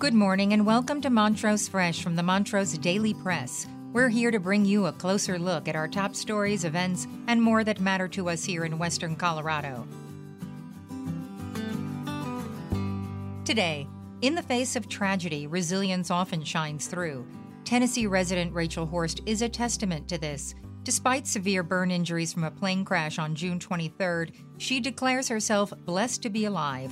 Good morning and welcome to Montrose Fresh from the Montrose Daily Press. We're here to bring you a closer look at our top stories, events, and more that matter to us here in Western Colorado. Today, in the face of tragedy, resilience often shines through. Tennessee resident Rachel Horst is a testament to this. Despite severe burn injuries from a plane crash on June 23rd, she declares herself blessed to be alive.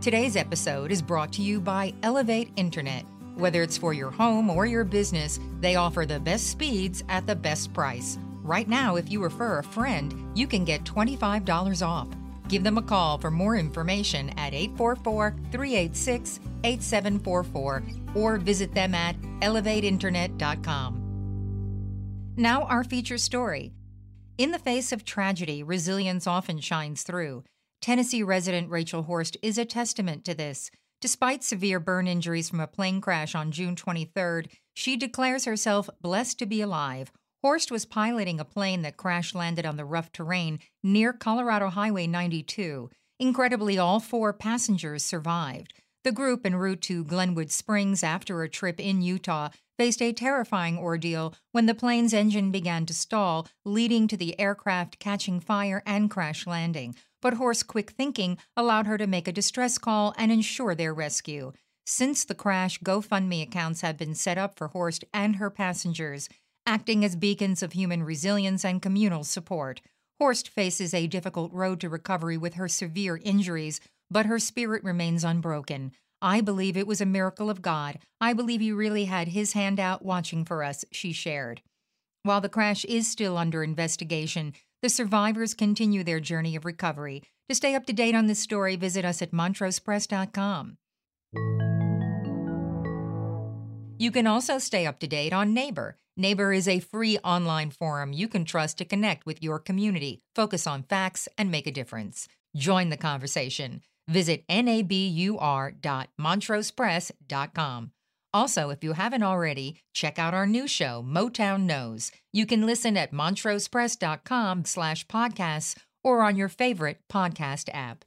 Today's episode is brought to you by Elevate Internet. Whether it's for your home or your business, they offer the best speeds at the best price. Right now, if you refer a friend, you can get $25 off. Give them a call for more information at 844 386 8744 or visit them at elevateinternet.com. Now, our feature story. In the face of tragedy, resilience often shines through. Tennessee resident Rachel Horst is a testament to this. Despite severe burn injuries from a plane crash on June 23rd, she declares herself blessed to be alive. Horst was piloting a plane that crash landed on the rough terrain near Colorado Highway 92. Incredibly, all four passengers survived. The group en route to Glenwood Springs after a trip in Utah faced a terrifying ordeal when the plane's engine began to stall, leading to the aircraft catching fire and crash landing but Horst's quick thinking allowed her to make a distress call and ensure their rescue. Since the crash, GoFundMe accounts have been set up for Horst and her passengers, acting as beacons of human resilience and communal support. Horst faces a difficult road to recovery with her severe injuries, but her spirit remains unbroken. I believe it was a miracle of God. I believe He really had His hand out watching for us, she shared. While the crash is still under investigation, the survivors continue their journey of recovery. To stay up to date on this story, visit us at montrosepress.com. You can also stay up to date on Nabur. Nabur is a free online forum you can trust to connect with your community, focus on facts, and make a difference. Join the conversation. Visit nabur.montrosepress.com. Also, if you haven't already, check out our new show, Motown Knows. You can listen at montrosepress.com slash podcasts or on your favorite podcast app.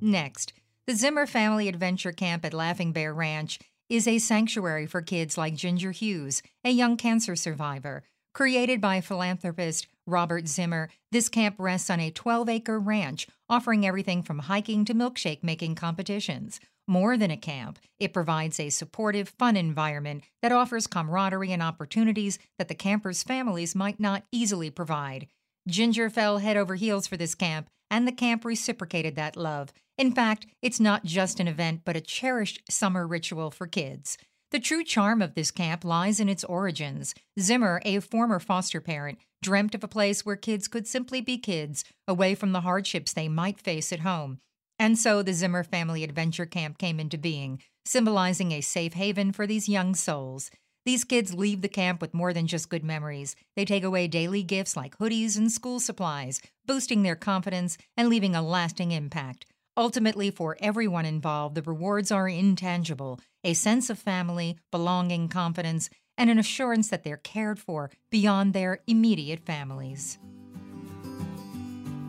Next, the Zimmer Family Adventure Camp at Laughing Bear Ranch is a sanctuary for kids like Ginger Hughes, a young cancer survivor. Created by philanthropist Robert Zimmer, this camp rests on a 12 acre ranch, offering everything from hiking to milkshake making competitions. More than a camp, it provides a supportive, fun environment that offers camaraderie and opportunities that the campers' families might not easily provide. Ginger fell head over heels for this camp, and the camp reciprocated that love. In fact, it's not just an event, but a cherished summer ritual for kids. The true charm of this camp lies in its origins. Zimmer, a former foster parent, dreamt of a place where kids could simply be kids, away from the hardships they might face at home. And so the Zimmer Family Adventure Camp came into being, symbolizing a safe haven for these young souls. These kids leave the camp with more than just good memories. They take away daily gifts like hoodies and school supplies, boosting their confidence and leaving a lasting impact. Ultimately, for everyone involved, the rewards are intangible a sense of family, belonging, confidence, and an assurance that they're cared for beyond their immediate families.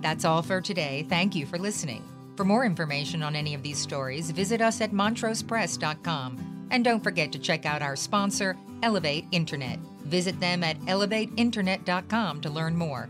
That's all for today. Thank you for listening. For more information on any of these stories, visit us at montrosepress.com. And don't forget to check out our sponsor, Elevate Internet. Visit them at elevateinternet.com to learn more.